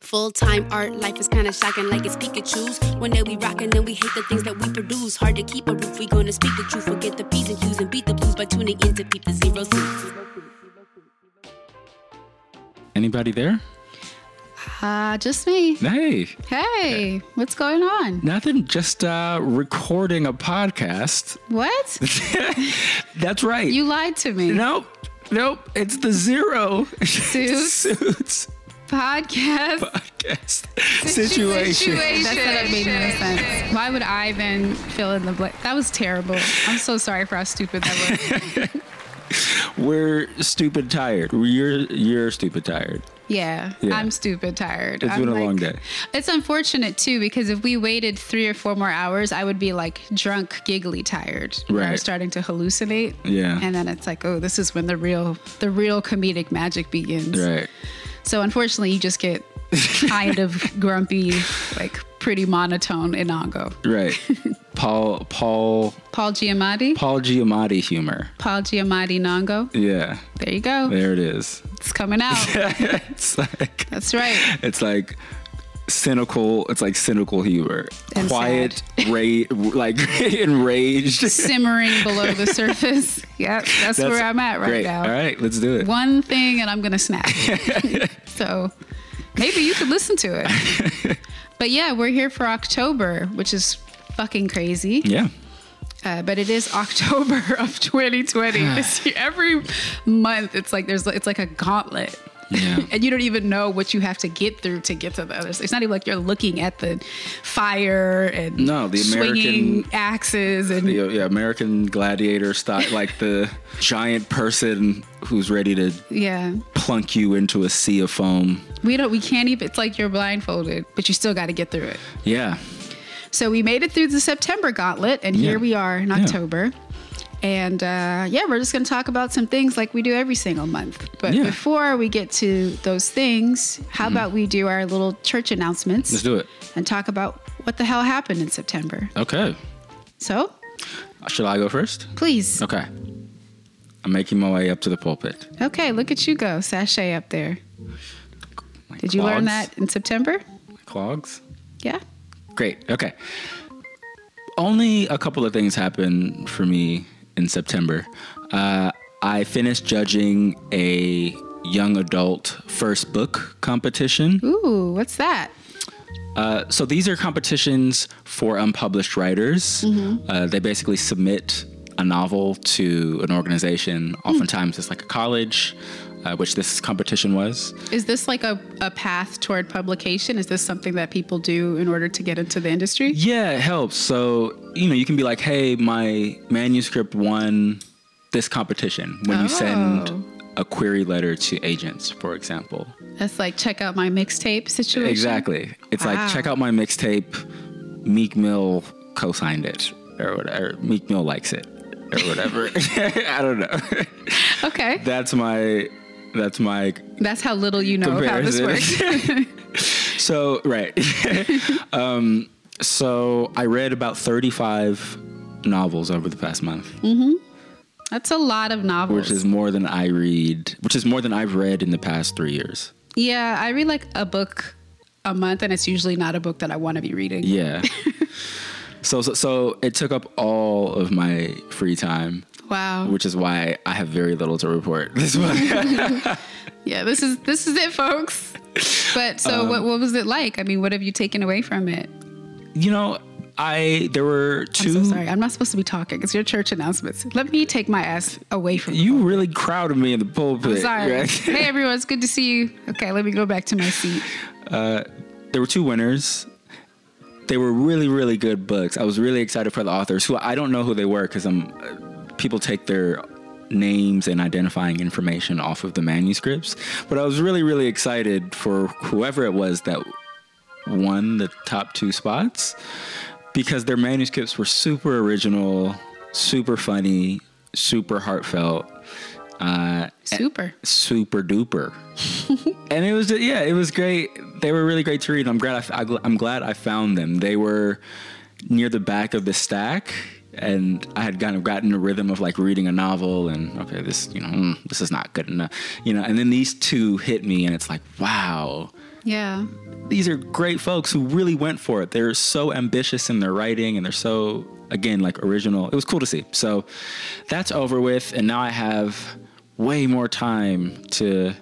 Full time art, life is kinda shocking like it's Pikachu's. One day we rockin', then we hate the things that we produce. Hard to keep a roof, we gonna speak the truth. Forget the P's and Q's and beat the blues by tuning in to Peep the Zero Suits. Anybody there? Uh, just me. Hey, Hey, what's going on? nothing. Just uh, recording a podcast. What? That's right. You lied to me. Nope. Nope. It's the Zero Suits. Suits Podcast. podcast situation. That said, made no sense. Why would I then fill in the blank? That was terrible. I'm so sorry for how stupid that was. We're stupid tired. You're you're stupid tired. Yeah, Yeah. I'm stupid tired. It's I'm been a like- long day. It's unfortunate too because if we waited three or four more hours, I would be like drunk, giggly tired. where I'm starting to hallucinate. Yeah. And then it's like, oh, this is when the real, the real comedic magic begins. Right. So unfortunately, you just get kind of grumpy, like pretty monotone Inango. Right. Paul Paul Paul Giamatti. Paul Giamatti humor. Paul Giamatti Nango. Yeah. There you go. There it is. It's coming out. it's like That's right. it's like cynical it's like cynical humor And quiet ra- like enraged Simmering below the surface. Yep, that's, That's where I'm at right great. now. all right let's do it One thing and I'm gonna snap. so maybe you could listen to it. But yeah, we're here for October, which is fucking crazy. yeah Uh, but it is October of 2020. This year, every month, it's like there's it's like a gauntlet. Yeah. and you don't even know what you have to get through to get to the other side. It's not even like you're looking at the fire and No, the swinging American- axes and yeah, yeah american gladiator style like the giant person who's ready to yeah. plunk you into a sea of foam We don't. We can't even. It's like you're blindfolded, but you still got to get through it. yeah So we made it through the September gauntlet, and Yeah. here we are in Yeah. And uh, yeah, we're just going to talk about some things like we do every single month. But Yeah. before we get to those things, how about we do our little church announcements let's do it and talk about what the hell happened in September? okay So should i go first please. okay i'm making my way up to the pulpit Okay, look at you go, sashay up there. My Did you learn that in September? clogs Yeah. Great. Okay. Only a couple of things happened for me in September. Uh, I finished judging a young adult first book competition. Ooh, what's that? Uh, so these are competitions for unpublished writers. Uh, they basically submit a novel to an organization. Oftentimes, it's like a college, uh, which this competition was. Is this like a, a path toward publication? Is this something that people do in order to get into the industry? Yeah, it helps. So, you know, you can be like, hey, my manuscript won this competition when you Oh. send a query letter to agents, for example. That's like check out my mixtape situation. Exactly. It's Wow. like, check out my mixtape. Meek Mill co signed it, or whatever. Meek Mill likes it, or whatever. I don't know. Okay. That's my. That's my That's how little you know how this works. So right. um, so I read about thirty-five novels over the past month, That's a lot of novels. which is more than I read. Which is more than I've read in the past three years. yeah, I read like a book a month, and it's usually not a book that I want to be reading. Yeah. so, so so it took up all of my free time, Wow. which is why I have very little to report this month. Yeah, this is this is it, folks. But so, Um, what what was it like? I mean, what have you taken away from it? you know, I there were two. I'm two. so sorry. I'm not supposed to be talking. It's your church announcements. Let me take my ass away from You You really crowded me in the pulpit. Sorry. right? hey, everyone. It's good to see you. Okay, let me go back to my seat. there were two winners. They were really, really good books. I was really excited for the authors, who I don't know who they were because I'm. People take their names and identifying information off of the manuscripts, but I was really, really excited for whoever it was that won the top two spots because their manuscripts were super original, super funny, super heartfelt. Uh, Super. super duper. and it was yeah, it was great. They were really great to read. I'm glad I, am glad I found them. They were near the back of the stack, and I had kind of gotten a rhythm of like reading a novel, and okay, this you know mm, this is not good enough, you know. And then these two hit me, and it's like wow, Yeah. these are great folks who really went for it. They're so ambitious in their writing and they're so again like original. It was cool to see. So that's over with and now I have way more time to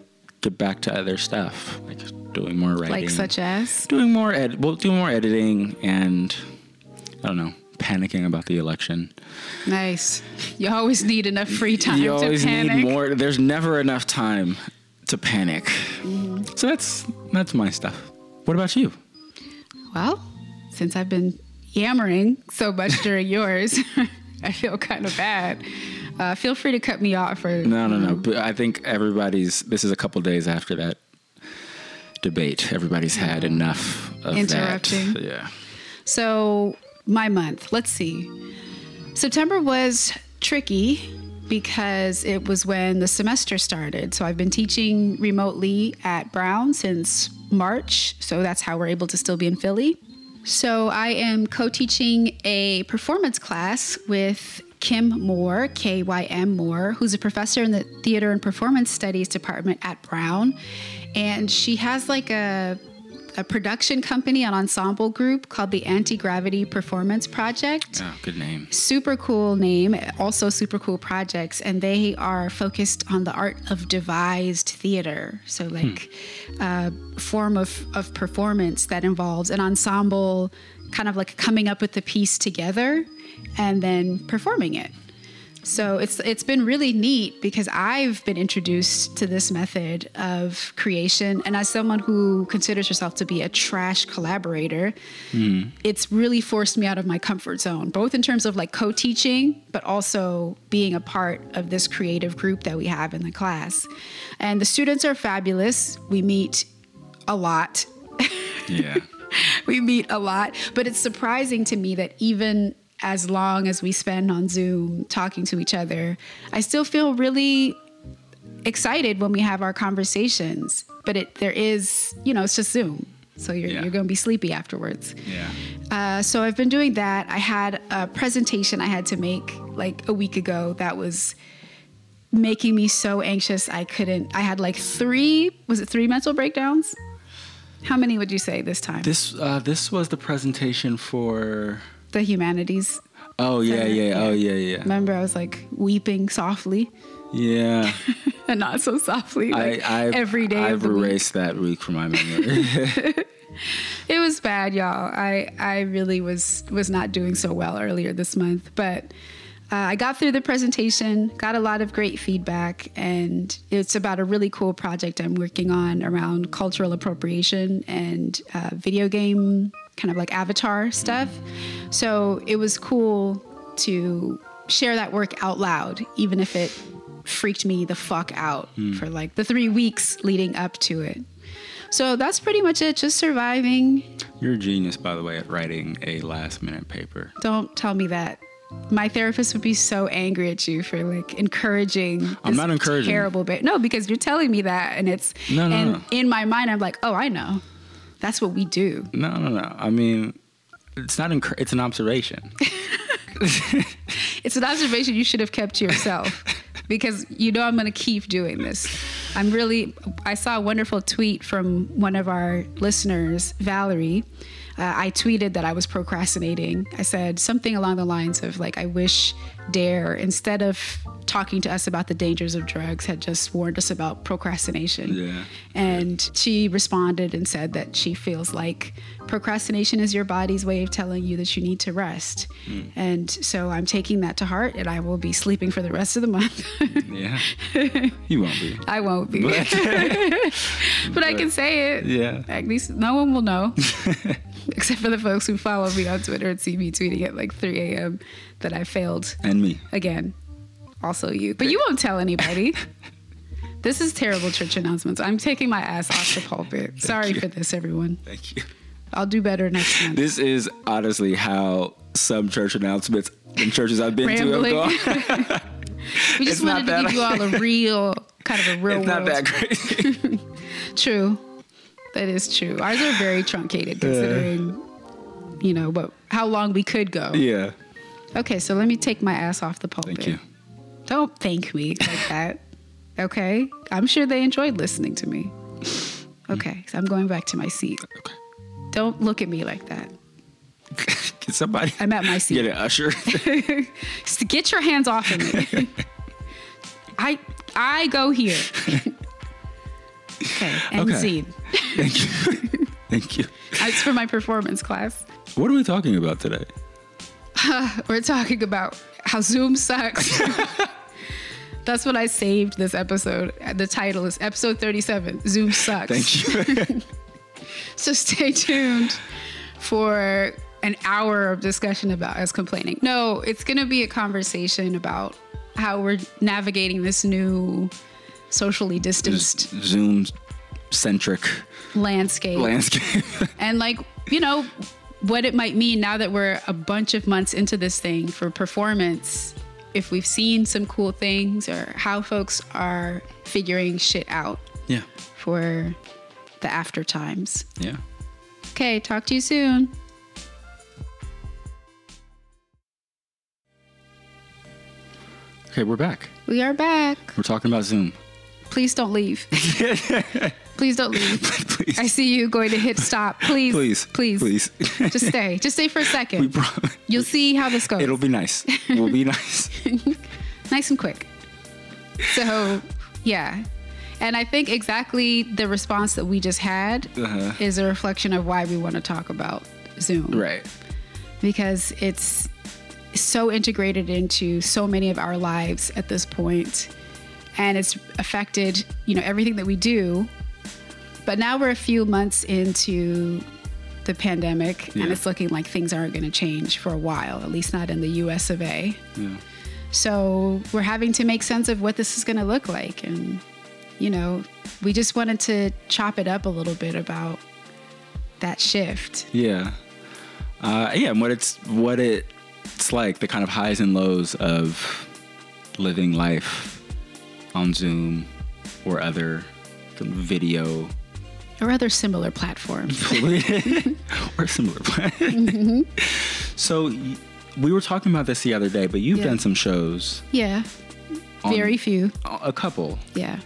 get back to other stuff, like doing more writing. Like such as? doing more ed well doing more editing and I don't know, panicking about the election. Nice. You always need enough free time you to always panic. need more there's never enough time to panic. Mm-hmm. So that's that's my stuff. What about you? Well, since I've been yammering so much during yours, I feel kind of bad. Uh, feel free to cut me off or No, no, no. But I think everybody's. This is a couple days after that debate. Everybody's had enough of Interrupting. that. Yeah. So, my month, let's see. September was tricky because it was when the semester started. So, I've been teaching remotely at Brown since March. So, that's how we're able to still be in Philly. So, I am co teaching a performance class with Kym Moore, K Y M Moore, who's a professor in the Theater and Performance Studies department at Brown. And she has like a a production company, an ensemble group called the Anti Gravity Performance Project. Oh, good name. Super cool name, also super cool projects, and they are focused on the art of devised theater. So, hmm. like, a form of, of performance that involves an ensemble kind of like coming up with the piece together and then performing it. So it's it's been really neat because I've been introduced to this method of creation, and as someone who considers herself to be a trash collaborator, hmm. it's really forced me out of my comfort zone, both in terms of like co-teaching, but also being a part of this creative group that we have in the class. And the students are fabulous. We meet a lot Yeah. we meet a lot. But it's surprising to me that even as long as we spend on Zoom talking to each other, I still feel really excited when we have our conversations. But it there is, you know, it's just Zoom. So you're, Yeah. you're going to be sleepy afterwards. yeah. Uh, so I've been doing that. I had a presentation I had to make like a week ago that was making me so anxious I couldn't. I had like three, was it three mental breakdowns? How many would you say this time? This uh, this was the presentation for. The humanities. Oh yeah, Center, yeah. Oh yeah. yeah, yeah. Remember, I was like weeping softly Yeah. and not so softly like I've, every day. I've of the week. erased that week from my memory. It was bad, y'all. I I really was was not doing so well earlier this month, but uh, I got through the presentation, got a lot of great feedback, and it's about a really cool project I'm working on around cultural appropriation and uh, video game kind of like avatar stuff. So it was cool to share that work out loud, even if it freaked me the fuck out for like the three weeks leading up to it. So that's pretty much it. Just surviving. You're a genius, by the way, at writing a last minute paper. Don't tell me that. My therapist would be so angry at you for like encouraging. I'm not encouraging. Terrible, but no, because you're telling me that, and it's No, no, and no. in my mind, I'm like, oh, I know. That's what we do. No, no, no. I mean, it's not. Enc- it's an observation. It's an observation you should have kept to yourself because you know I'm going to keep doing this. I'm really, I saw a wonderful tweet from one of our listeners, Valerie. Uh, I tweeted that I was procrastinating. I said something along the lines of, like, I wish D.A.R.E., instead of talking to us about the dangers of drugs, had just warned us about procrastination. Yeah. And she responded and said that she feels like procrastination is your body's way of telling you that you need to rest. Hmm. And so I'm taking that to heart and I will be sleeping for the rest of the month. Yeah. you won't be. I won't be. But, but I can say it. yeah. At least no one will know. Except for the folks who follow me on Twitter and see me tweeting at like 3 a.m. that I failed And me. again. Also you. But you won't tell anybody. this is terrible church announcements. I'm taking my ass off the pulpit. Sorry you. for this, everyone. Thank you. I'll do better next time. This is honestly how some church announcements in churches I've been Rambling. to have gone. We just it's wanted to give you all a real, kind of a real it's not world. that crazy. True. That is true. Ours are very truncated considering, you know, but how long we could go. yeah. Okay, so let me take my ass off the pulpit. Thank you. Don't thank me like that. Okay? I'm sure they enjoyed listening to me. Okay, mm. so I'm going back to my seat. Okay. Don't look at me like that. Can somebody I'm at my seat. get an usher? Get your hands off of me. I I go here. okay, and Okay. scene. Thank you. Thank you. It's for my performance class. What are we talking about today? We're talking about how Zoom sucks. That's what I saved this episode. The title is episode 37 Zoom sucks. Thank you. So stay tuned for an hour of discussion about us complaining. No, it's going to be a conversation about how we're navigating this new socially distanced Zoom centric landscape. landscape. and like, you know, what it might mean now that we're a bunch of months into this thing for performance, if we've seen some cool things or how folks are figuring shit out yeah. for the after times. Yeah. Okay, talk to you soon. Okay, we're back. We are back. We're talking about Zoom. Please don't leave. Please don't leave. Please. I see you going to hit stop. Please. Please. Please. Please. Just stay. Just stay for a second. we pro- You'll see how this goes. It'll be nice. We'll be nice. nice and quick. So, yeah. And I think exactly the response that we just had Uh-huh. is a reflection of why we want to talk about Zoom. Right. Because it's so integrated into so many of our lives at this point and it's affected, you know, everything that we do. But now we're a few months into the pandemic Yeah. and it's looking like things aren't going to change for a while, at least not in the US of A. Yeah. So we're having to make sense of what this is going to look like. And, you know, we just wanted to chop it up a little bit about that shift. Yeah. Uh, yeah, and what it's what it's like, the kind of highs and lows of living life on Zoom or other video Or other similar platforms. or similar plan. Mm-hmm. So we were talking about this the other day, but you've Yeah. done some shows, yeah. Very few. a couple, Yeah.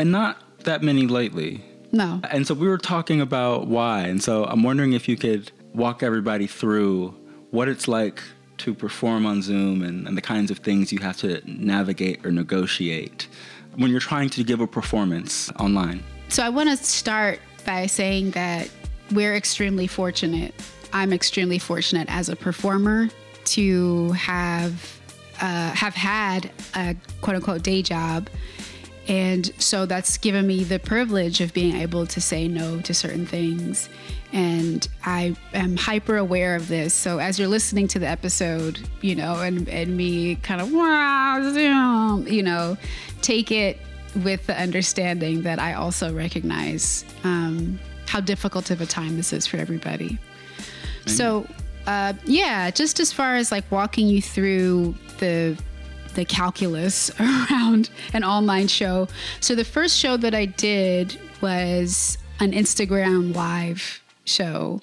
and not that many lately. No. And so we were talking about why. And so I'm wondering if you could walk everybody through what it's like to perform on Zoom and, and the kinds of things you have to navigate or negotiate when you're trying to give a performance online. So I want to start by saying that we're extremely fortunate. I'm extremely fortunate as a performer to have uh, have had a quote unquote day job. And so that's given me the privilege of being able to say no to certain things. And I am hyper aware of this. So as you're listening to the episode, you know, and, and me kind of, you know, take it with the understanding that I also recognize um, how difficult of a time this is for everybody. So, uh, yeah, just as far as like walking you through the the calculus around an online show. So the first show that I did was an Instagram live show,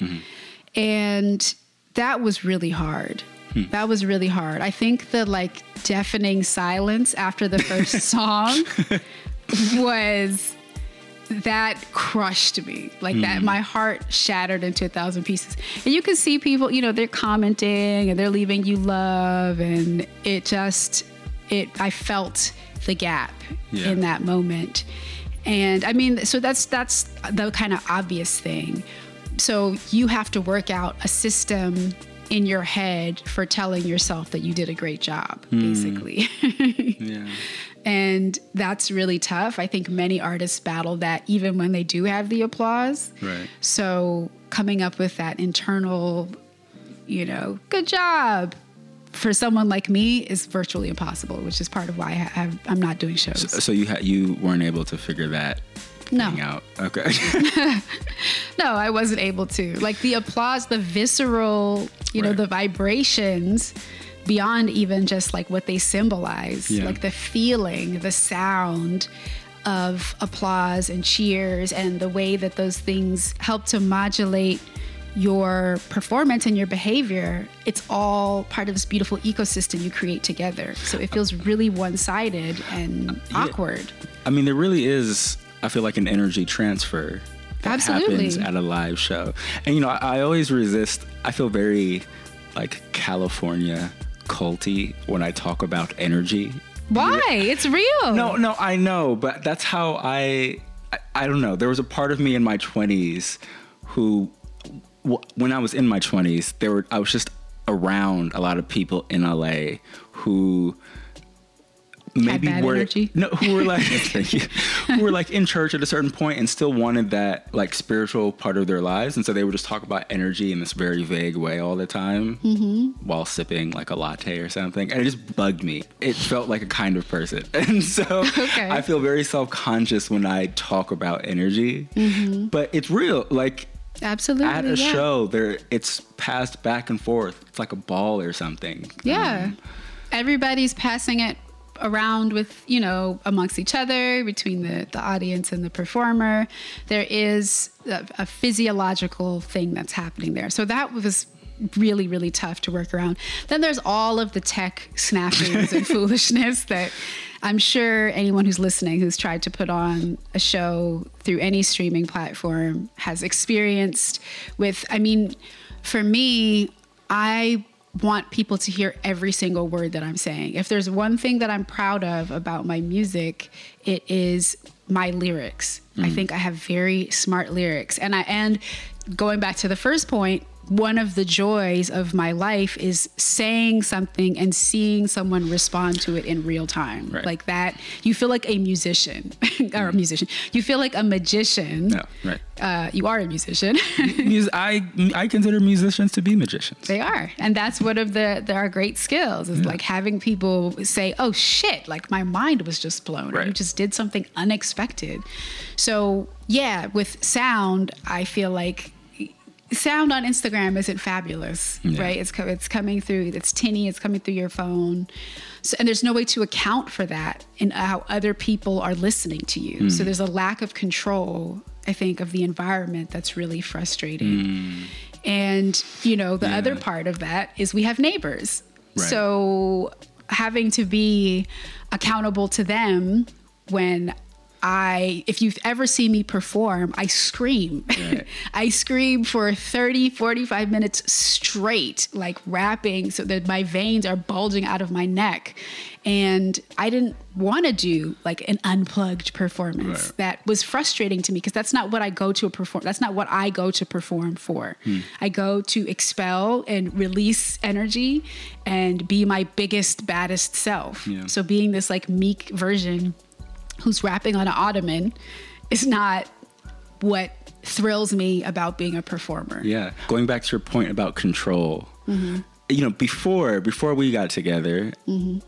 and that was really hard. Hmm. That was really hard. I think the like deafening silence after the first song was that crushed me. Like that hmm. my heart shattered into a thousand pieces. And you can see people you know they're commenting and they're leaving you love and it just it i felt the gap Yeah. in that moment. And i mean so that's that's the kind of obvious thing. So you have to work out a system in your head for telling yourself that you did a great job hmm. basically Yeah. and that's really tough. I think many artists battle that even when they do have the applause. Right. So coming up with that internal, you know, good job for someone like me is virtually impossible, which is part of why I have, I'm not doing shows. So you ha- you weren't able to figure that no, out. Okay. no, I wasn't able to. Like the applause, the visceral, you know, the vibrations beyond even just like what they symbolize, Yeah. like the feeling, the sound of applause and cheers and the way that those things help to modulate your performance and your behavior it's all part of this beautiful ecosystem you create together so it feels really one-sided and awkward I mean, there really is. I feel like an energy transfer that Absolutely. happens at a live show. And you know, I, I always resist. I feel very like California culty when I talk about energy. Why? It's real. No, no, I know, but that's how I, I. I don't know. There was a part of me in my twenties who, w- when I was in my twenties, there were. I was just around a lot of people in LA who maybe were energy? no who were like who were like in church at a certain point and still wanted that like spiritual part of their lives and so they would just talk about energy in this very vague way all the time Mm-hmm. while sipping like a latte or something and it just bugged me it felt like a kind of person and so Okay. i feel very self-conscious when i talk about energy but it's real like Absolutely. at a Mm-hmm. yeah. show there it's passed back and forth it's like a ball or something Yeah. Um, Everybody's passing it around with, you know, amongst each other, between the, the audience and the performer. There is a, a physiological thing that's happening there. So that was really, really tough to work around. Then there's all of the tech snafus and foolishness that I'm sure anyone who's listening who's tried to put on a show through any streaming platform has experienced with, I mean, for me, I want people to hear every single word that I'm saying. If there's one thing that I'm proud of about my music, it is my lyrics. I mm. think I have very smart lyrics. And I and going back to the first point, one of the joys of my life is saying something and seeing someone respond to it in real time. Right. Like that, you feel like a musician or a musician. You feel like a magician. no right Uh, you are a musician. I I consider musicians to be magicians. They are, and that's one of the there are great skills is like having people say, "Oh shit!" Like my mind was just blown. Or you just did something unexpected. So yeah, with sound, I feel like sound on Instagram isn't fabulous, Yeah. right? It's it's coming through. It's tinny. It's coming through your phone, so, and there's no way to account for that in how other people are listening to you. Hmm. So there's a lack of control. I think of the environment that's really frustrating. And, you know, the Hmm. Yeah. other part of that is we have neighbors. Right. So having to be accountable to them when I, if you've ever seen me perform, I scream. Right. I scream for 30, 45 minutes straight, like rapping so that my veins are bulging out of my neck. And I didn't want to do like an unplugged performance. Right. That was frustrating to me because that's not what I go to perform. That's not what I go to perform for. Hmm. I go to expel and release energy and be my biggest, baddest self. Yeah. So being this like meek version who's rapping on an ottoman is not what thrills me about being a performer. Yeah. Going back to your point about control, Mm-hmm. you know, before before we got together, Mm-hmm.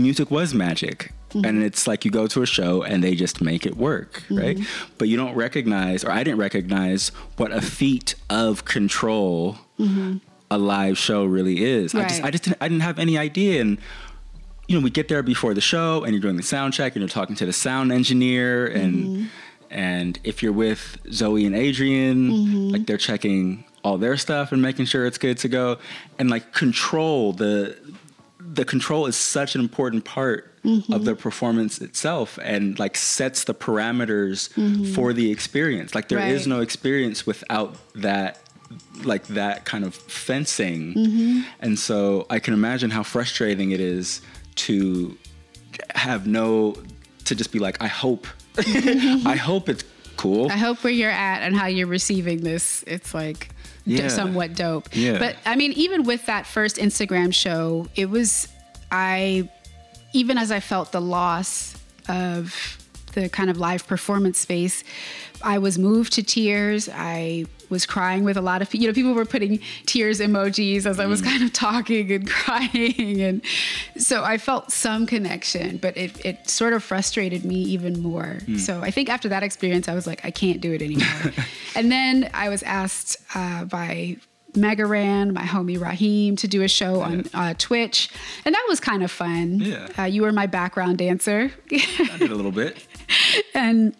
music was magic. And it's like you go to a show and they just make it work, Mm-hmm. right? But you don't recognize, or I didn't recognize, what a feat of control a live show really is. I just, Mm-hmm. I just, didn't, I didn't have any idea. And you know, we get there before the show, and you're doing the sound check, and you're talking to the sound engineer, and Mm-hmm. and if you're with Zoe and Adrian, Mm-hmm. like they're checking all their stuff and making sure it's good to go, and like control the the control is such an important part of the performance itself, and like sets the parameters for the experience. Like there is Right. no experience without that like that kind of fencing. Mm-hmm. And so I can imagine how frustrating it is to have no to just be like, I hope I hope it's cool. I hope where you're at and how you're receiving this, it's like d- Yeah. somewhat dope. Yeah. But I mean, even with that first Instagram show, it was, I, even as I felt the loss of the kind of live performance space, I was moved to tears. I was crying with a lot of people. You know, people were putting tears emojis as I was kind of talking and crying. And so I felt some connection, but it, it sort of frustrated me even more. So I think after that experience, I was like, I can't do it anymore. and then I was asked uh, by Mega Ran, my homie Raheem, to do a show on uh, Twitch. And that was kind of fun. Yeah. Uh, you were my background dancer. I did a little bit. and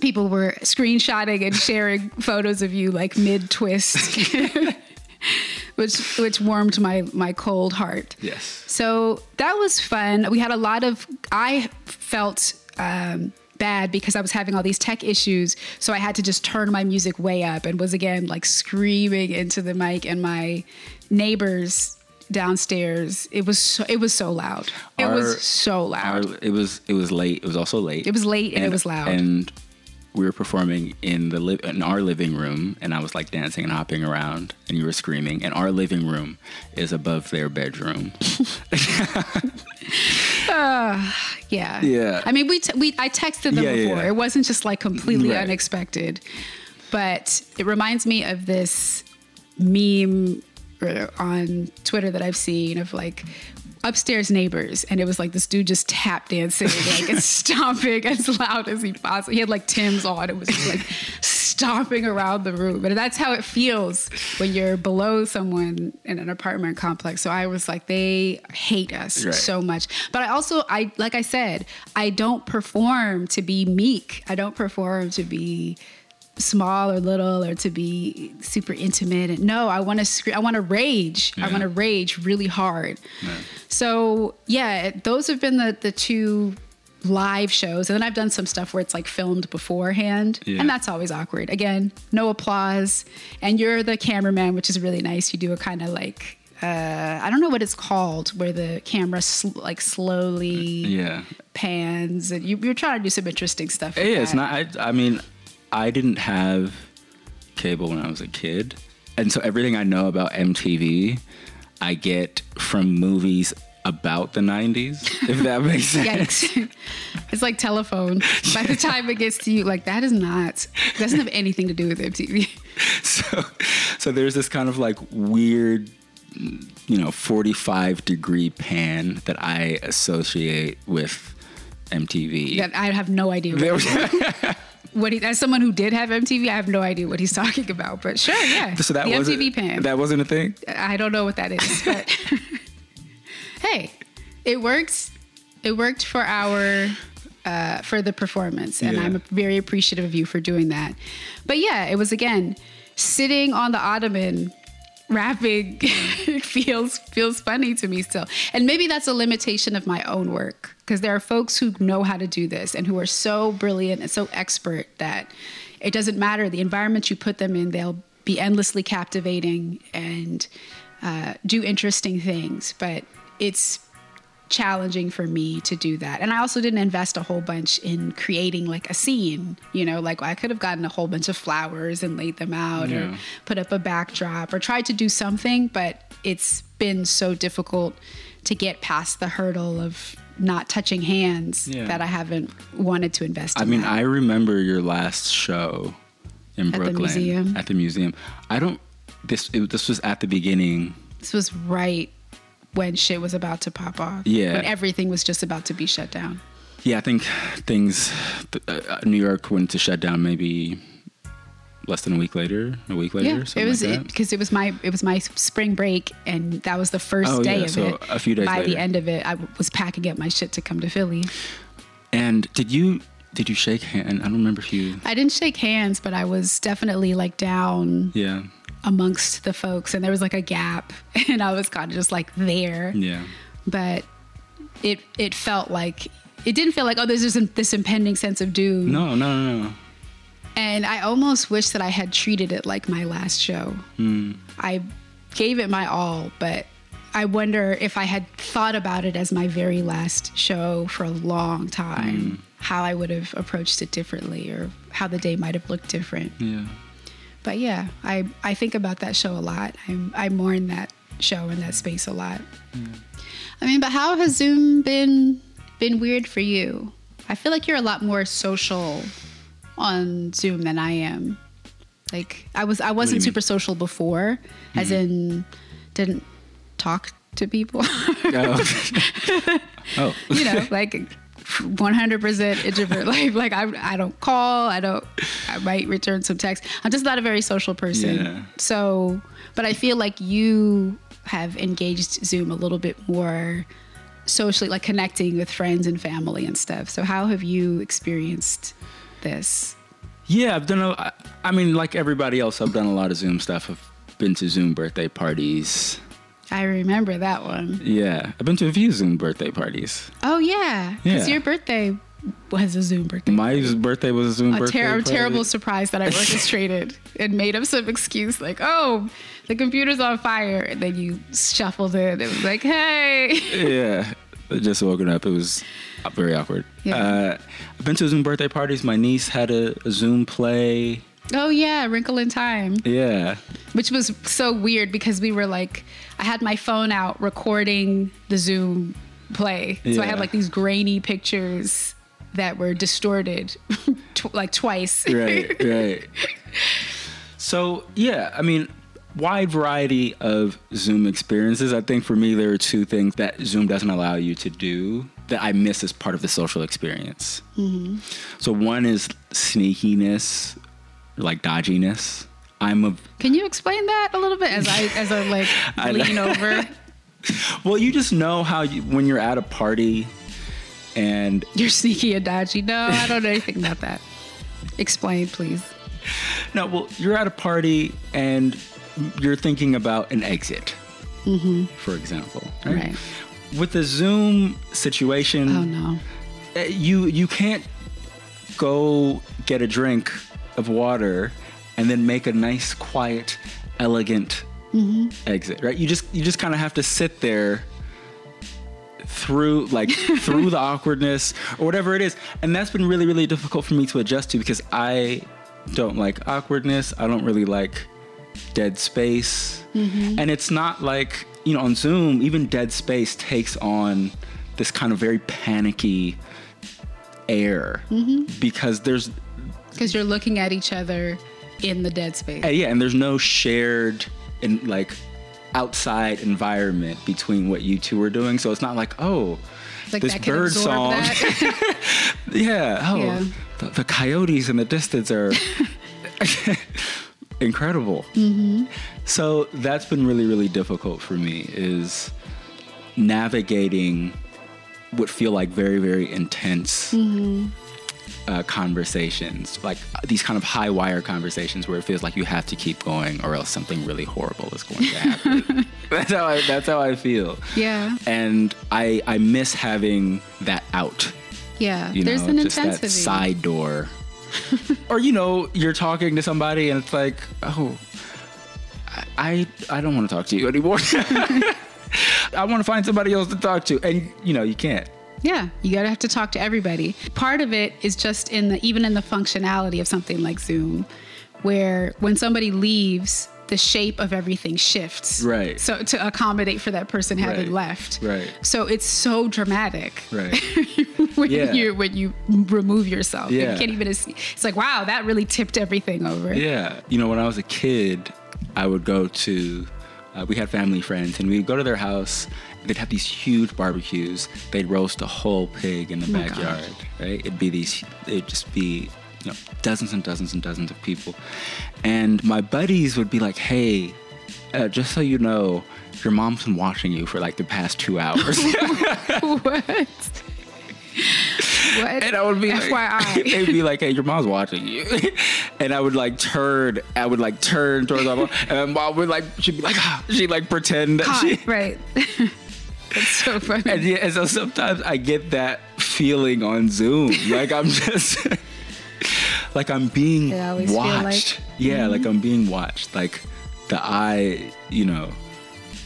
people were screenshotting and sharing photos of you like mid twist, which which warmed my my cold heart. Yes. So that was fun. We had a lot of. I felt um, bad because I was having all these tech issues. So I had to just turn my music way up and was again like screaming into the mic and my neighbors downstairs. It was so, it was so loud. It Our- was so Our, loud. it was it was late. It was also late. It was late and it was loud. And we were performing in the li- in our living room, and I was like dancing and hopping around, and you were screaming. And our living room is above their bedroom. yeah. Yeah. I mean, we t- we I texted them Yeah, before. yeah. It wasn't just like completely Right. unexpected. But it reminds me of this meme uh, on Twitter that I've seen of like upstairs neighbors and it was like this dude just tap dancing like and stomping as loud as he possibly he had like Timbs on it was just like stomping around the room and that's how it feels when you're below someone in an apartment complex so i was like they hate us Right. so much but i also i like i said i don't perform to be meek i don't perform to be small or little or to be super intimate. And no i want to scream i want to rage. I want to rage really hard. So yeah those have been the the two live shows. And then i've done some stuff where it's like filmed beforehand. Yeah. and that's always awkward. Again no applause. And you're the cameraman which is really nice. You do a kind of like uh, I don't know what it's called, where the camera sl- like slowly Yeah. pans, and you, you're trying to do some interesting stuff. Yeah, it's not. I, I mean, I didn't have cable when I was a kid, and so everything I know about MTV, I get from movies about the '90s. If that makes sense. Yikes. it's like telephone. By the time it gets to you, like that is not doesn't have anything to do with MTV. so so there's this kind of like weird you know 45 degree pan that i associate with mtv That I have no idea what, what he as someone who did have MTV, I have no idea what he's talking about. But sure, yeah. so that the wasn't MTV pan. that wasn't a thing I don't know what that is, but hey, it works. It worked for our uh, for the performance, and Yeah. I'm very appreciative of you for doing that. But yeah, it was again sitting on the ottoman rapping feels feels funny to me still and maybe that's a limitation of my own work because there are folks who know how to do this and who are so brilliant and so expert that it doesn't matter. The environment you put them in they'll be endlessly captivating and uh, do interesting things. But it's challenging for me to do that. And I also didn't invest a whole bunch in creating like a scene, you know, like I could have gotten a whole bunch of flowers and laid them out or put up a backdrop or tried to do something, but it's been so difficult to get past the hurdle of not touching hands Yeah. that I haven't wanted to invest i in mean that. i remember your last show in Brooklyn. At the brooklyn museum? at the museum i don't this it, this was at the beginning this was right when shit was about to pop off. Yeah. When everything was just about to be shut down. yeah i think things uh, new york went to shut down maybe less than a week later a week later Yeah, something it was like it, because it was my it was my spring break, and that was the first Oh, day yeah, of so it. a few days By the end of it, I was packing up my shit to come to Philly. and did you did you shake hand i don't remember if you I didn't shake hands, but I was definitely like down yeah amongst the folks, and there was like a gap, and I was kind of just like there. yeah But it it felt like it didn't feel like oh there's this, this impending sense of doom. no no no no And I almost wish that I had treated it like my last show. Hmm. I gave it my all, but I wonder if I had thought about it as my very last show for a long time, hmm. how I would have approached it differently or how the day might have looked different. yeah But yeah, I, I think about that show a lot. I, I mourn that show and that space a lot. Hmm. I mean, but how has Zoom been been weird for you? I feel like you're a lot more social on Zoom than I am. Like I was I wasn't mean? super social before, as in didn't talk to people. oh, oh. you know, like 100% introvert. Like, like I, I don't call. I don't. I might return some text. I'm just not a very social person. Yeah. So, but I feel like you have engaged Zoom a little bit more socially, like connecting with friends and family and stuff. So, how have you experienced this? Yeah, I've done a. I- I mean, like everybody else, I've done a lot of Zoom stuff. I've been to Zoom birthday parties. I remember that one. Yeah, I've been to a few Zoom birthday parties. Oh yeah, because Yeah. your birthday was a Zoom birthday. My birthday was a Zoom a, birthday. ter- a party. terrible surprise that I orchestrated and made up some excuse like, "Oh, the computer's on fire," and then you shuffled it. It was like, "Hey." yeah, just woken up. It was very awkward. Yeah. Uh, I've been to Zoom birthday parties. My niece had a, a Zoom play. Oh yeah, Wrinkle in Time, Yeah, which was so weird because we were like, I had my phone out recording the Zoom play, so I Yeah. had like these grainy pictures that were distorted, tw- like twice. right, right. So yeah, I mean, wide variety of Zoom experiences. I think for me, there are two things that Zoom doesn't allow you to do that I miss as part of the social experience. Mm-hmm. So one is sneakiness, like dodginess. I'm a Can you explain that a little bit as I as I like I- lean over? well, you just know how you, when you're at a party and You're sneaky and dodgy. No, I don't know anything about that. Explain, please. No, well, you're at a party and you're thinking about an exit, for example. Right. With the Zoom situation, Oh no. uh, you you can't go get a drink of water and then make a nice, quiet, elegant exit, right? You just you just kind of have to sit there through like through the awkwardness or whatever it is and that's been really really difficult for me to adjust to because i don't like awkwardness i don't really like dead space. And it's not like you know on zoom even dead space takes on this kind of very panicky air. Because there's Because you're looking at each other in the dead space. uh, yeah and there's no shared and like outside environment between what you two are doing. So it's not like oh like this bird song. yeah. Oh Yeah. The, the coyotes in the distance are incredible Mm-hmm. so that's been really really difficult for me is navigating what feel like very very intense Mm-hmm. uh, conversations like uh, these kind of high wire conversations where it feels like you have to keep going or else something really horrible is going to happen that's how I, that's how I feel yeah. and I I miss having that out Yeah. you There's know, an just intensity. that side door. or you know, you're talking to somebody and it's like, oh, I I don't want to talk to you anymore. I want to find somebody else to talk to, and you know, you can't. Yeah, you gotta have to talk to everybody. Part of it is just in the even in the functionality of something like Zoom, where when somebody leaves, the shape of everything shifts. Right. So to accommodate for that person having Right. left. Right. So it's so dramatic. Right. when Yeah. you when you remove yourself. Yeah. You can't even it's like, wow, that really tipped everything over. Yeah. You know, when I was a kid, I would go to, uh, we had family friends, and we'd go to their house. They'd have these huge barbecues. They'd roast a whole pig in the Oh backyard, right? It'd be these, it'd just be, you know, dozens and dozens and dozens of people. And my buddies would be like, hey, uh, just so you know, your mom's been watching you for like the past two hours. what? what? And I would be FYI. like, they'd be like, "Hey, your mom's watching you," and I would like turn, I would like turn towards my mom, and my mom would like, she'd be like, ah, she'd like pretend that Caught, she. right. That's so funny. And, yeah, and so sometimes I get that feeling on Zoom, like I'm just, like I'm being feel like- watched. Yeah, like I'm being watched. Like the eye, you know,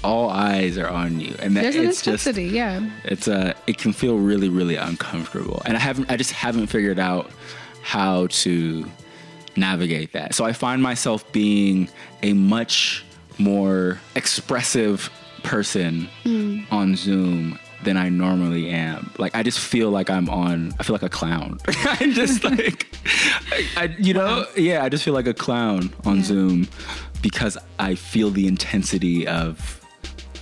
all eyes are on you, and that There's it's just yeah. it's uh it can feel really really uncomfortable and i haven't i just haven't figured out how to navigate that so i find myself being a much more expressive person on zoom than i normally am like i just feel like i'm on i feel like a clown i'm just like I, you know yeah i just feel like a clown on Yeah. zoom because i feel the intensity of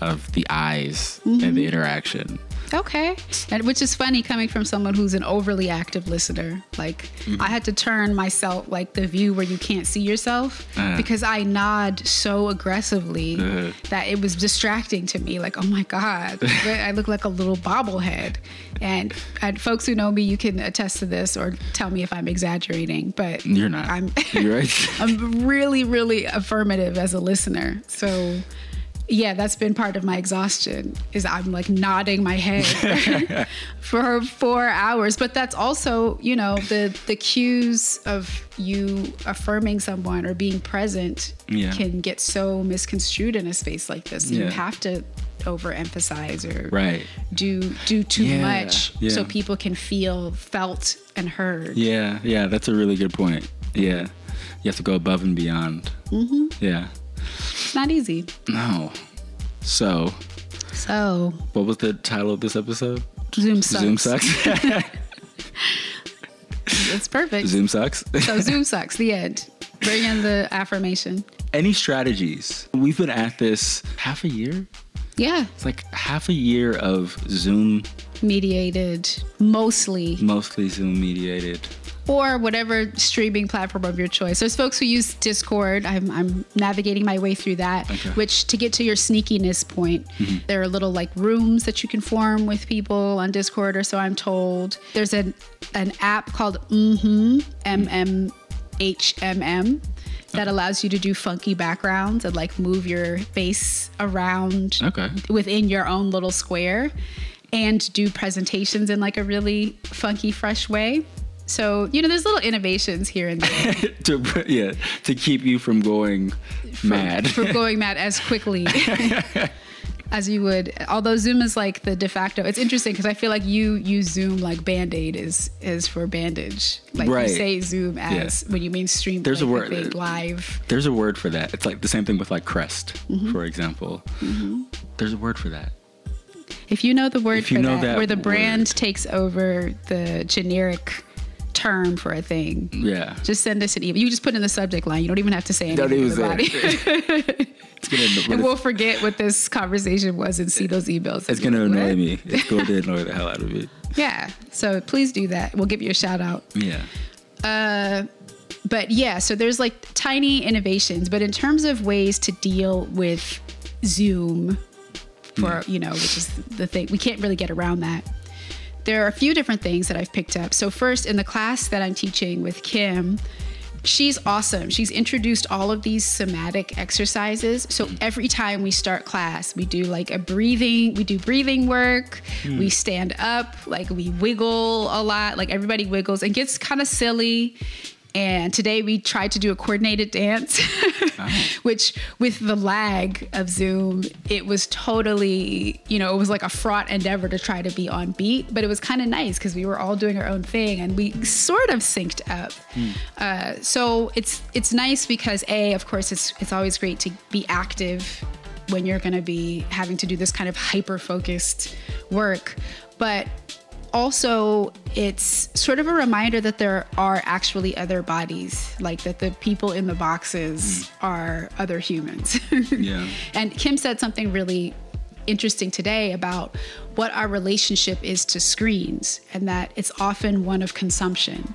of the eyes and the mm-hmm. interaction. Okay. And which is funny coming from someone who's an overly active listener. Like Mm-hmm. I had to turn myself like the view where you can't see yourself Uh. because I nod so aggressively Uh. that it was distracting to me. Like, oh my God, I look like a little bobblehead. And, and folks who know me, you can attest to this or tell me if I'm exaggerating. But You're not. I'm You're right. I'm really, really affirmative as a listener. So yeah, that's been part of my exhaustion is I'm like nodding my head for four hours. But that's also, you know, the the cues of you affirming someone or being present Yeah. can get so misconstrued in a space like this. You have to overemphasize or Right. do do too Yeah, much yeah. so people can feel felt and heard. Yeah, yeah, that's a really good point. Yeah, you have to go above and beyond. Mm-hmm. Yeah. It's not easy. No. So, So what was the title of this episode? Zoom sucks. Zoom sucks. It's perfect. Zoom sucks. So Zoom sucks. The end. Bring in the affirmation. Any strategies? We've been at this half a year. Yeah. It's like half a year of Zoom, Mediated, mostly, mostly Zoom mediated. Or whatever streaming platform of your choice. There's folks who use Discord. I'm, I'm navigating my way through that, Okay. which to get to your sneakiness point, there are little like rooms that you can form with people on Discord, or so I'm told. There's an, an app called Mm-hmm, M-M-H-M-M, that allows you to do funky backgrounds and like move your face around Okay. within your own little square and do presentations in like a really funky, fresh way. So, you know, there's little innovations here and there to yeah, to keep you from going mad. from going mad as quickly as you would. Although Zoom is like the de facto. It's interesting because I feel like you use Zoom like Band Aid is is for bandage. Like Right. you say Zoom as when you mean stream. There's a word- live. There's a word for that. It's like the same thing with like crest, Mm-hmm. for example. There's a word for that. If you know the word If for that, that where the brand word. takes over the generic term for a thing, Yeah. just send us an email. You just put in the subject line. You don't even have to say Don't anything even say gonna, and we'll forget what this conversation was and see those emails. it's gonna annoy What? me. It's going to annoy the hell out of me. Yeah. So please do that. We'll give you a shout out. Yeah. Uh, but yeah, so there's like tiny innovations, but in terms of ways to deal with Zoom for, mm. you know, which is the thing, we can't really get around that. There are a few different things that I've picked up. So first in the class that I'm teaching with Kym, she's awesome. She's introduced all of these somatic exercises. So every time we start class, we do like a breathing, we do breathing work, we hmm. stand up, like we wiggle a lot, like everybody wiggles and gets kind of silly. And today we tried to do a coordinated dance, which with the lag of Zoom, it was totally, you know, it was like a fraught endeavor to try to be on beat, but it was kind of nice because we were all doing our own thing and we sort of synced up. Uh, so it's it's nice because a, of course, it's it's always great to be active when you're going to be having to do this kind of hyper focused work, but also it's sort of a reminder that there are actually other bodies like that the people in the boxes are other humans. Yeah. and Kym said something really interesting today about what our relationship is to screens and that it's often one of consumption.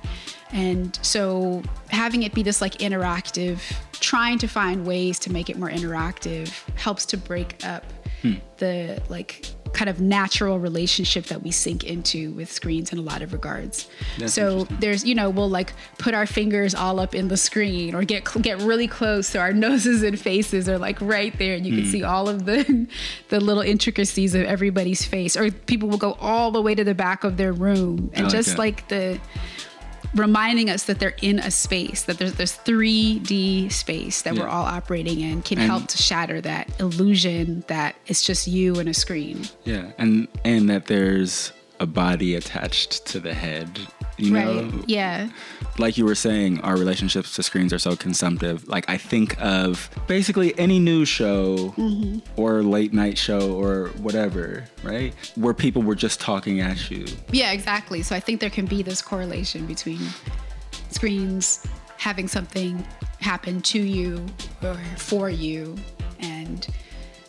And so having it be this like interactive trying to find ways to make it more interactive helps to break up hmm. the like kind of natural relationship that we sink into with screens in a lot of regards. That's so there's you know we'll like put our fingers all up in the screen or get get really close so our noses and faces are like right there and you Hmm. can see all of the the little intricacies of everybody's face or people will go all the way to the back of their room and like just that. like the reminding us that they're in a space that there's this 3D space that we're all operating in can And- help to shatter that illusion that it's just you and a screen. Yeah. And and that there's a body attached to the head. You know? Right. Yeah. like you were saying, our relationships to screens are so consumptive. Like I think of basically any news show Mm-hmm. or late night show or whatever, right? Where people were just talking at you. Yeah, exactly. So I think there can be this correlation between screens having something happen to you or for you and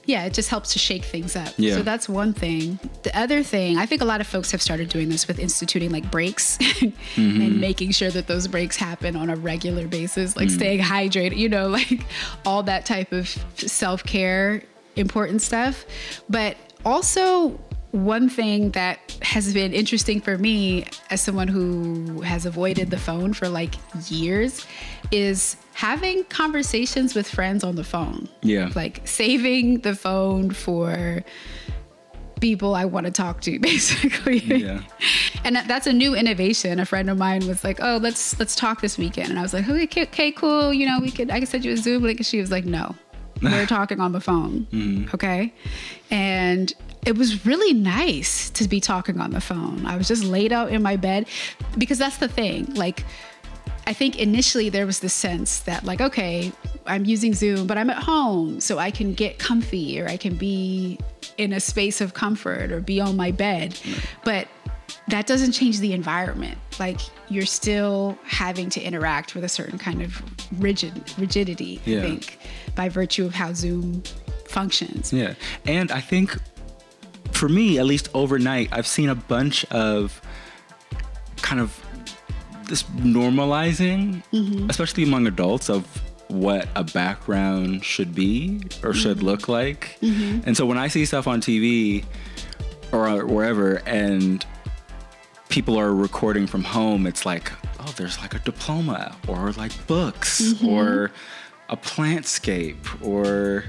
yeah, it just helps to shake things up. Yeah. So that's one thing. The other thing, I think a lot of folks have started doing this with instituting like breaks mm-hmm. and making sure that those breaks happen on a regular basis, like mm. staying hydrated, you know, like all that type of self care, important stuff. But also, one thing that has been interesting for me as someone who has avoided the phone for like years is having conversations with friends on the phone. Yeah. Like saving the phone for people I want to talk to, basically. Yeah. And that's a new innovation. A friend of mine was like, "Oh, let's let's talk this weekend," and I was like, "Okay, okay, cool. You know, we could. I could send you a Zoom link." And she was like, "No, we're talking on the phone." Mm-hmm. Okay, and it was really nice to be talking on the phone. I was just laid out in my bed because that's the thing. Like, I think initially there was this sense that, like, okay, I'm using Zoom, but I'm at home, so I can get comfy or I can be in a space of comfort or be on my bed. But that doesn't change the environment. Like, you're still having to interact with a certain kind of rigid rigidity, Yeah. I think, by virtue of how Zoom functions. Yeah. And I think for me, at least overnight, I've seen a bunch of kind of this normalizing, mm-hmm. especially among adults, of what a background should be or mm-hmm. should look like. Mm-hmm. And so when I see stuff on TV or wherever and people are recording from home, it's like, oh, there's like a diploma or like books or a plantscape or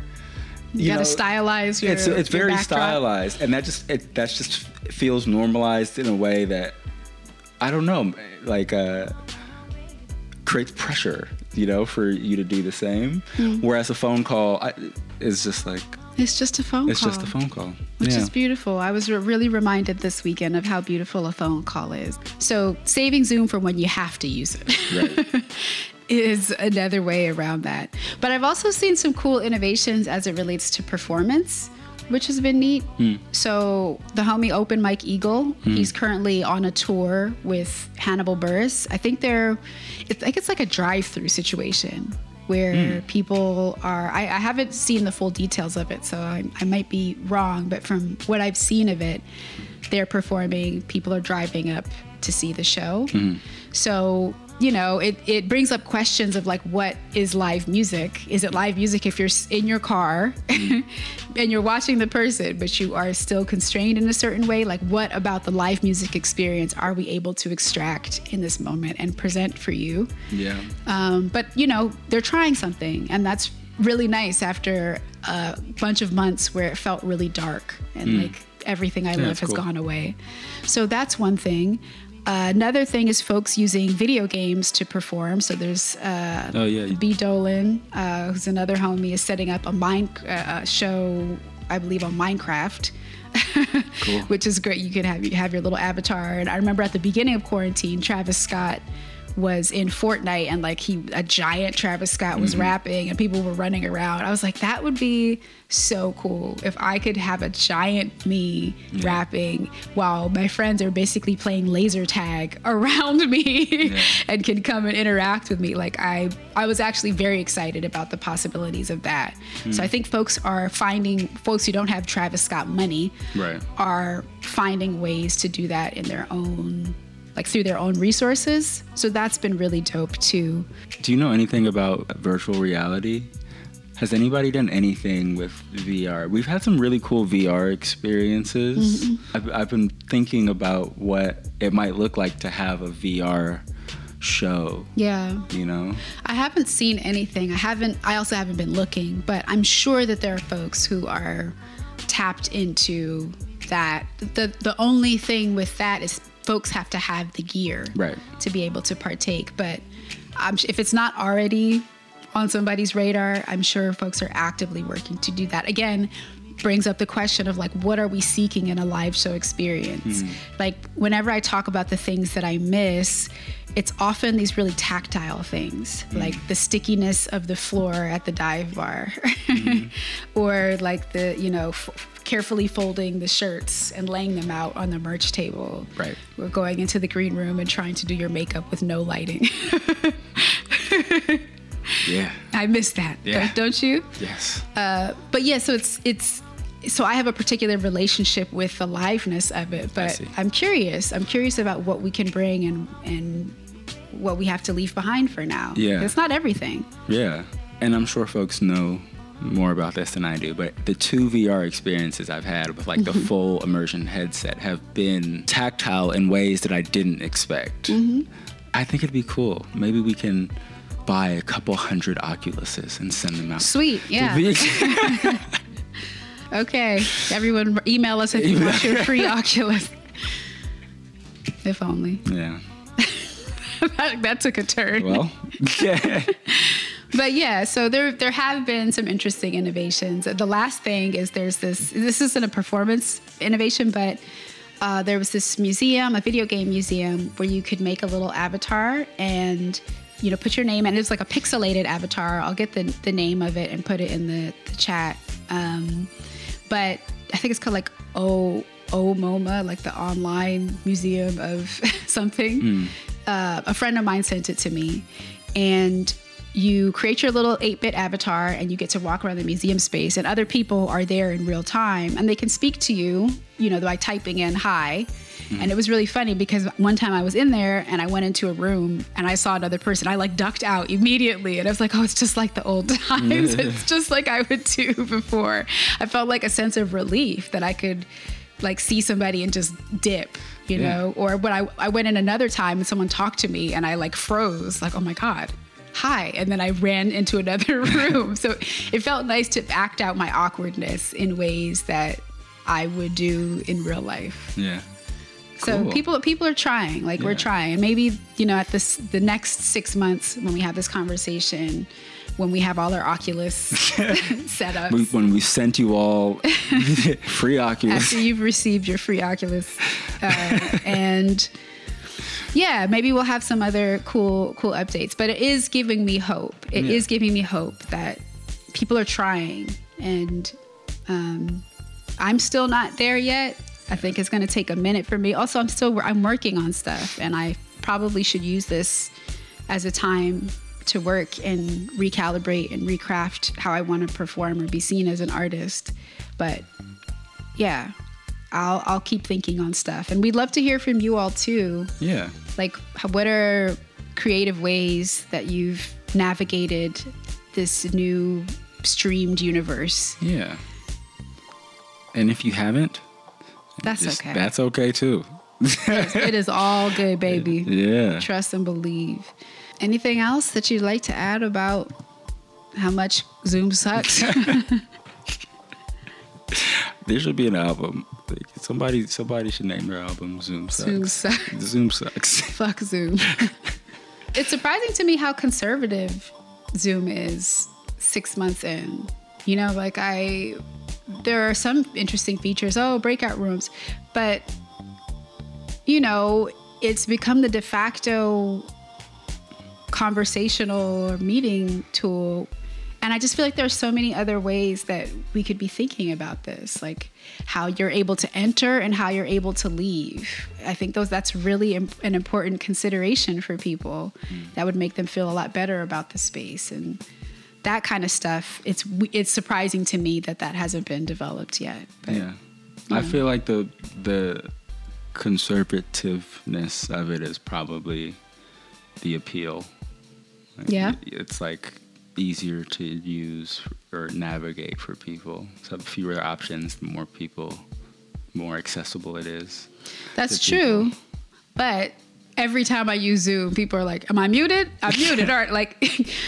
You, gotta stylize your. it's it's your very backdrop. stylized, and that just it that's just feels normalized in a way that I don't know, like uh, creates pressure, you know, for you to do the same. Hmm. Whereas a phone call I, is just like It's just a phone it's call. It's just a phone call, which yeah. is beautiful. I was re- really reminded this weekend of how beautiful a phone call is. So, saving Zoom for when you have to use it Right. is another way around that. But I've also seen some cool innovations as it relates to performance, which has been neat. So, the homie Open Mike Eagle, hmm. he's currently on a tour with Hannibal Buress. I think they're, it's like it's like a drive-through situation where hmm. people are I, I haven't seen the full details of it so I, I might be wrong but from what i've seen of it they're performing people are driving up to see the show. Hmm. So you know it, it brings up questions of like what is live music is it live music if you're in your car and you're watching the person but you are still constrained in a certain way like what about the live music experience are we able to extract in this moment and present for you yeah. um, but you know, they're trying something, and that's really nice after a bunch of months where it felt really dark and like everything I love has cool. gone away. So that's one thing. Uh, another thing is folks using video games to perform. So there's uh, Oh yeah. B. Dolan, uh, who's another homie, is setting up a mine uh, show, I believe, on Minecraft. Cool. Which is great. You can have you have your little avatar. And I remember at the beginning of quarantine, Travis Scott was in Fortnite and like he a giant Travis Scott was mm-hmm. rapping and people were running around. I was like, that would be so cool if I could have a giant me rapping while my friends are basically playing laser tag around me and can come and interact with me. Like I I was actually very excited about the possibilities of that. So I hmm. think folks are finding folks who don't have Travis Scott money Right. are finding ways to do that in their own like through their own resources. So that's been really dope too. Do you know anything about virtual reality? Has anybody done anything with VR? We've had some really cool VR experiences. Mm-hmm. I've, I've been thinking about what it might look like to have a VR show, Yeah. you know? I haven't seen anything. I haven't I also haven't been looking, but I'm sure that there are folks who are tapped into that. The the only thing with that is folks have to have the gear Right. to be able to partake, but um, if it's not already on somebody's radar, I'm sure folks are actively working to do that. Again, brings up the question of like what are we seeking in a live show experience? Hmm. Like whenever I talk about the things that I miss, it's often these really tactile things, hmm. like the stickiness of the floor at the dive bar hmm. or like the, you know, f- carefully folding the shirts and laying them out on the merch table. Right. We're going into the green room and trying to do your makeup with no lighting. Yeah. I miss that. Yeah. Don't, don't you? Yes. uh, But yeah, so it's it's so I have a particular relationship with the liveness of it, but. I'm curious. I'm curious about what we can bring and and what we have to leave behind for now. Yeah. It's not everything. Yeah. And I'm sure folks know more about this than I do, but the two VR experiences I've had with like the mm-hmm. full immersion headset have been tactile in ways that I didn't expect. Mm-hmm. I think it'd be cool. Maybe we can buy a couple hundred Oculuses and send them out. Sweet, yeah. Okay, everyone, email us if you want your free Oculus. If only. yeah. that, that took a turn. Well, yeah. but yeah, so there there have been some interesting innovations. The last thing is there's this. This isn't a performance innovation, but uh, there was this museum, a video game museum, where you could make a little avatar and you know put your name and it's like a pixelated avatar. I'll get the the name of it and put it in the, the chat. Um, but I think it's called like O O MoMA, like the online museum of something. Uh, a friend of mine sent it to me, and you create your little 8-bit avatar and you get to walk around the museum space and other people are there in real time and they can speak to you you know by typing in hi. Hmm. And it was really funny because one time i was in there and i went into a room and i saw another person. I like ducked out immediately and i was like oh it's just like the old times. It's just like i would do before. I felt like a sense of relief that i could like see somebody and just dip you Yeah. know? Or when I, I went in another time and someone talked to me and i like froze like oh my god hi and then i ran into another room so it felt nice to act out my awkwardness in ways that i would do in real life Yeah. so Cool. people people are trying like we're trying maybe you know at this the next six months when we have this conversation when we have all our oculus set up, when we sent you all free Oculus. after you've received your free Oculus, uh, and yeah, maybe we'll have some other cool cool updates. But it is giving me hope. It is Yeah. giving me hope that people are trying, and um, I'm still not there yet. I think it's going to take a minute for me. Also, I'm still I'm working on stuff, and I probably should use this as a time to work and recalibrate and recraft how I want to perform or be seen as an artist. But yeah, I'll I'll keep thinking on stuff, and we'd love to hear from you all too. Yeah. Like, what are creative ways that you've navigated this new streamed universe? Yeah. And if you haven't, That's just- okay. That's okay too. it is all good, baby. Yeah. Trust and believe. Anything else that you'd like to add about how much Zoom sucks? There should be an album. Like, Somebody somebody should name their album Zoom Sucks. Zoom sucks. Zoom Sucks. Fuck Zoom. it's surprising to me how conservative Zoom is six months in. You know, like I, there are some interesting features. Oh, breakout rooms, but you know, it's become the de facto conversational or meeting tool. And I just feel like there's so many other ways that we could be thinking about this, like how you're able to enter and how you're able to leave. I think those that's really im- an important consideration for people mm. that would make them feel a lot better about the space and that kind of stuff. It's it's surprising to me that that hasn't been developed yet. But Yeah. I feel like the the conservativeness of it is probably the appeal. Yeah. It's like easier to use or navigate for people. So fewer options, the more people, more accessible it is. That's true. people. But every time I use Zoom, people are like, Am I muted? I'm muted. All right. Like,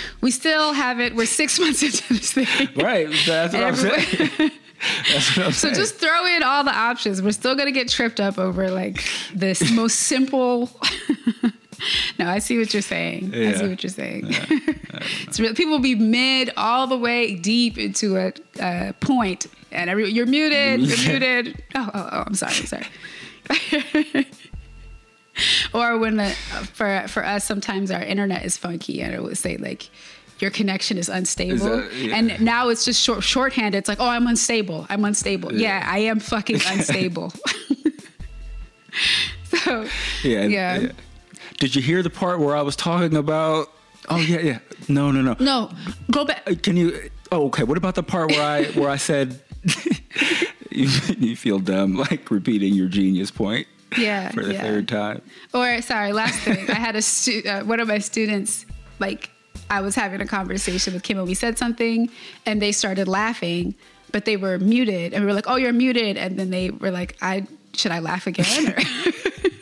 we still have it. we're six months into this thing. Right. That's what I'm saying. That's what I'm So saying. just throw in all the options. We're still gonna get tripped up over like this most simple. No, I see what you're saying. I see what you're saying. it's real. People will be mid all the way deep into a uh, point, and every you're muted. You're muted. Oh, oh, oh, I'm sorry. I'm sorry. or when the for for us, sometimes our internet is funky, and it would say like. Your connection is unstable, that- yeah. and now it's just short shorthand. It's like, oh, I'm unstable. I'm unstable. Yeah, I am fucking unstable. so, Yeah, Yeah. yeah. Did you hear the part where I was talking about? Oh yeah, yeah. No, no, no. no, go back. Uh, Can you? Oh, okay. What about the part where I where I said you, you feel dumb, like repeating your genius point Yeah, for the yeah. third time? Or sorry, last thing. I had a stu- uh, one of my students like I was having a conversation with Kym and we said something and they started laughing, but they were muted and we were like, "Oh, you're muted," and then they were like, "I should I laugh again?"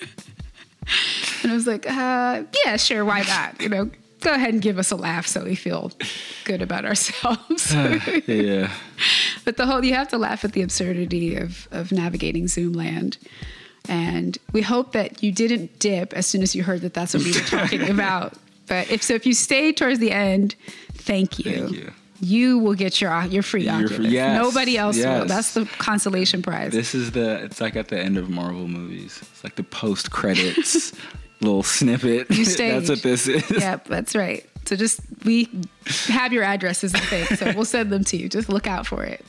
And I was like, uh, "Yeah, sure, why not?" You know, go ahead and give us a laugh so we feel good about ourselves. yeah. but the whole you have to laugh at the absurdity of of navigating Zoom land. And we hope that you didn't dip as soon as you heard that that's what we were talking about. But if so, if you stay towards the end, thank you. Thank you. You will get your your free Your Oculus. free- yes, Nobody else will. That's the consolation prize. This is the. It's like at the end of Marvel movies. It's like the post credits little snippet. You That's stage. what this is. yep, that's right. So just we have your addresses and things, so we'll send them to you. Just look out for it.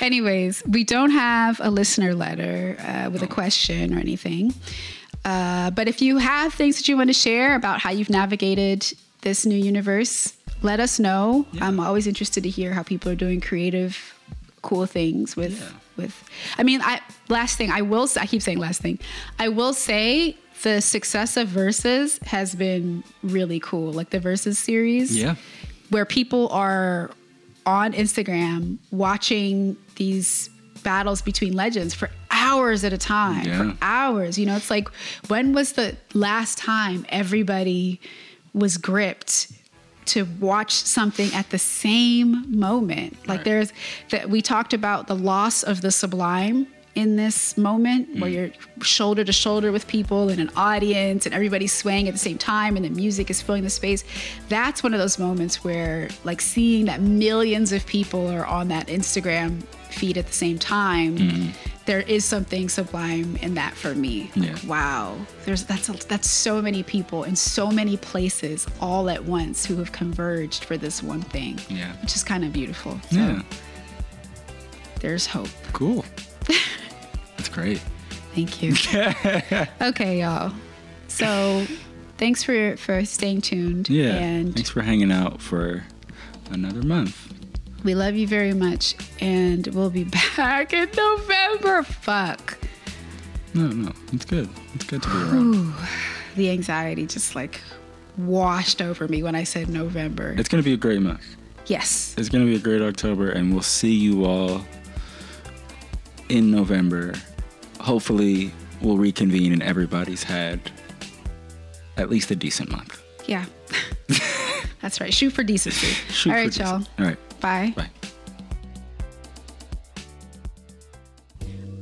Anyways, we don't have a listener letter uh, with a question or anything. Uh, but if you have things that you want to share about how you've navigated this new universe, let us know. I'm always interested to hear how people are doing creative, cool things with Yeah. with. I mean, I last thing I will. I keep saying last thing. I will say the success of verses has been really cool. Like the verses series, Yeah. where people are on Instagram watching these battles between legends for hours at a time Yeah. for hours you know it's like when was the last time everybody was gripped to watch something at the same moment. Like Right. there's that we talked about the loss of the sublime in this moment where mm. you're shoulder to shoulder with people in an audience and everybody's swaying at the same time and the music is filling the space. That's one of those moments where like seeing that millions of people are on that instagram feed at the same time mm. There is something sublime in that for me Yeah. wow there's that's a, that's so many people in so many places all at once who have converged for this one thing Yeah. which is kind of beautiful so Yeah. there's hope Cool. That's great. Thank you. okay, y'all. So, thanks for for staying tuned. Yeah. And Thanks for hanging out for another month. We love you very much. And we'll be back in November. Fuck. No, no, it's good. It's good to be around. The anxiety just like washed over me when I said November. It's gonna be a great month. yes. It's gonna be a great October, and we'll see you all in November. Hopefully, we'll reconvene and everybody's had at least a decent month. Yeah. That's right. Shoot for decency. Shoot All right, y'all. All right. Bye. Bye.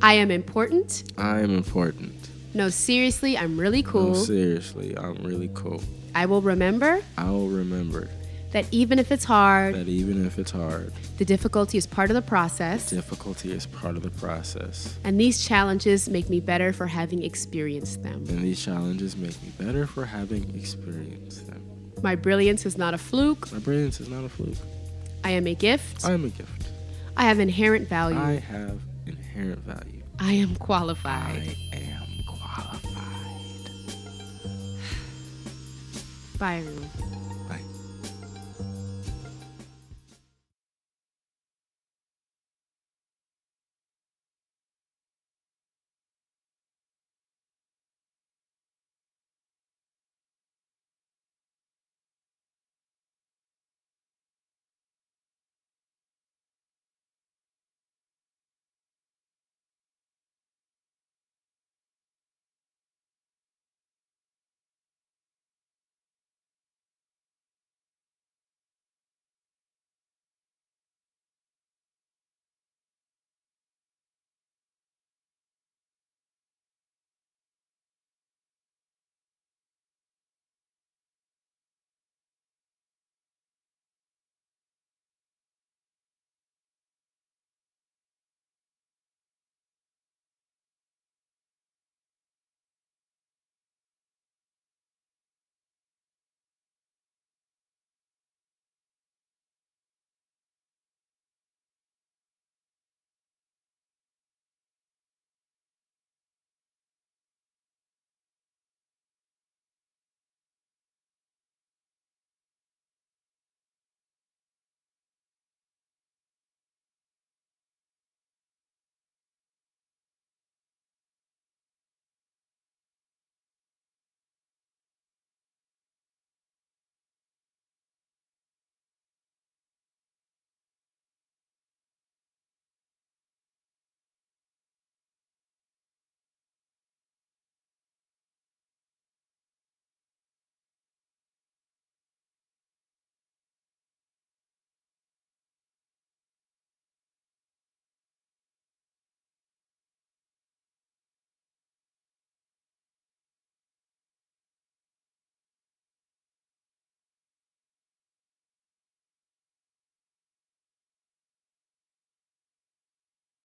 I am important. I am important. No, seriously, I'm really cool. No, seriously, I'm really cool. I will remember I will remember that even if it's hard, that even if it's hard, the difficulty is part of the process, difficulty is part of the process. and these challenges make me better for having experienced them. And these challenges make me better for having experienced them. My brilliance is not a fluke. My brilliance is not a fluke. I am a gift. I am a gift. I have inherent value. I have inherent value. I am qualified. I am qualified. Bye, everyone.